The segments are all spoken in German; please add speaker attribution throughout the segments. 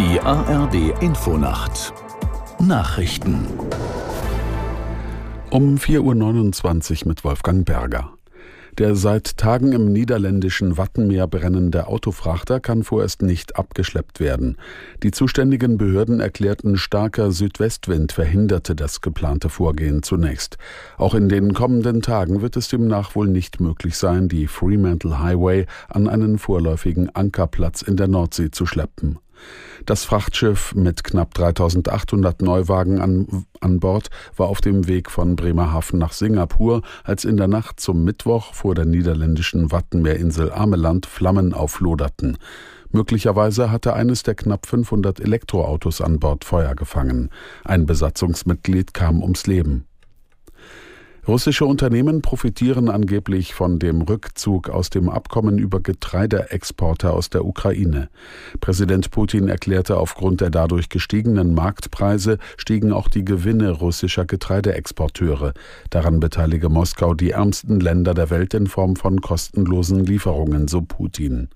Speaker 1: Die ARD Infonacht Nachrichten
Speaker 2: um 4.29 Uhr mit Wolfgang Berger. Der seit Tagen im niederländischen Wattenmeer brennende Autofrachter kann vorerst nicht abgeschleppt werden. Die zuständigen Behörden erklärten, starker Südwestwind verhinderte das geplante Vorgehen zunächst. Auch in den kommenden Tagen wird es demnach wohl nicht möglich sein, die Fremantle Highway an einen vorläufigen Ankerplatz in der Nordsee zu schleppen. Das Frachtschiff mit knapp 3800 Neuwagen an, an Bord war auf dem Weg von Bremerhaven nach Singapur, als in der Nacht zum Mittwoch vor der niederländischen Wattenmeerinsel Ameland Flammen aufloderten. Möglicherweise hatte eines der knapp 500 Elektroautos an Bord Feuer gefangen. Ein Besatzungsmitglied kam ums Leben. Russische Unternehmen profitieren angeblich von dem Rückzug aus dem Abkommen über Getreideexporte aus der Ukraine. Präsident Putin erklärte, aufgrund der dadurch gestiegenen Marktpreise stiegen auch die Gewinne russischer Getreideexporteure. Daran beteilige Moskau die ärmsten Länder der Welt in Form von kostenlosen Lieferungen, so Putin.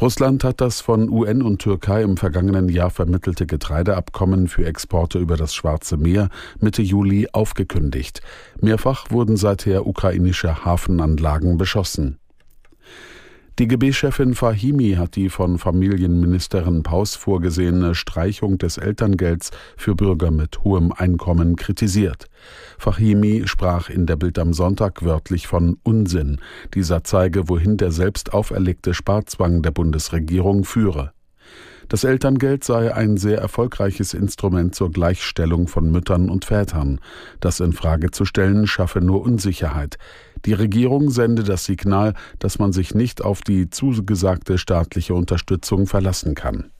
Speaker 2: Russland hat das von UN und Türkei im vergangenen Jahr vermittelte Getreideabkommen für Exporte über das Schwarze Meer Mitte Juli aufgekündigt. Mehrfach wurden seither ukrainische Hafenanlagen beschossen. Die GB-Chefin Fahimi hat die von Familienministerin Paus vorgesehene Streichung des Elterngelds für Bürger mit hohem Einkommen kritisiert. Fahimi sprach in der Bild am Sonntag wörtlich von Unsinn. Dieser zeige, wohin der selbst auferlegte Sparzwang der Bundesregierung führe. Das Elterngeld sei ein sehr erfolgreiches Instrument zur Gleichstellung von Müttern und Vätern. Das in Frage zu stellen schaffe nur Unsicherheit. Die Regierung sende das Signal, dass man sich nicht auf die zugesagte staatliche Unterstützung verlassen kann.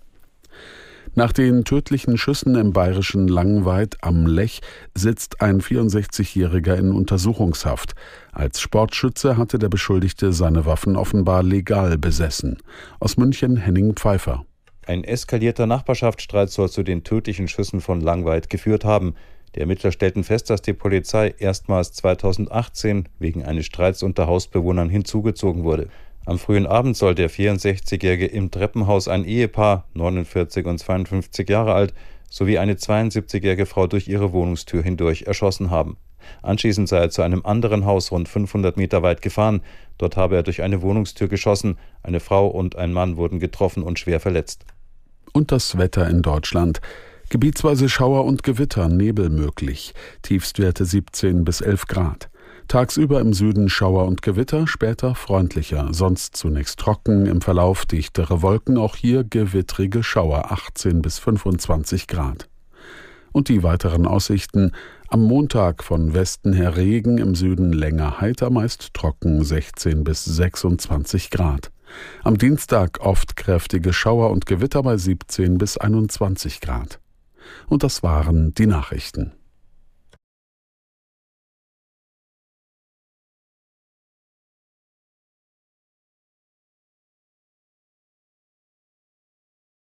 Speaker 2: Nach den tödlichen Schüssen im bayerischen Langweid am Lech sitzt ein 64-Jähriger in Untersuchungshaft. Als Sportschütze hatte der Beschuldigte seine Waffen offenbar legal besessen. Aus München Henning Pfeiffer.
Speaker 3: Ein eskalierter Nachbarschaftsstreit soll zu den tödlichen Schüssen von Langweid geführt haben. Die Ermittler stellten fest, dass die Polizei erstmals 2018 wegen eines Streits unter Hausbewohnern hinzugezogen wurde. Am frühen Abend soll der 64-Jährige im Treppenhaus ein Ehepaar, 49 und 52 Jahre alt, sowie eine 72-jährige Frau durch ihre Wohnungstür hindurch erschossen haben. Anschließend sei er zu einem anderen Haus rund 500 Meter weit gefahren. Dort habe er durch eine Wohnungstür geschossen. Eine Frau und ein Mann wurden getroffen und schwer verletzt
Speaker 2: und das Wetter in Deutschland. Gebietsweise Schauer und Gewitter, Nebel möglich, Tiefstwerte 17 bis 11 Grad. Tagsüber im Süden Schauer und Gewitter, später freundlicher, sonst zunächst trocken, im Verlauf dichtere Wolken, auch hier gewittrige Schauer 18 bis 25 Grad. Und die weiteren Aussichten am Montag von Westen her Regen, im Süden länger heiter, meist trocken 16 bis 26 Grad. Am Dienstag oft kräftige Schauer und Gewitter bei 17 bis 21 Grad. Und das waren die Nachrichten.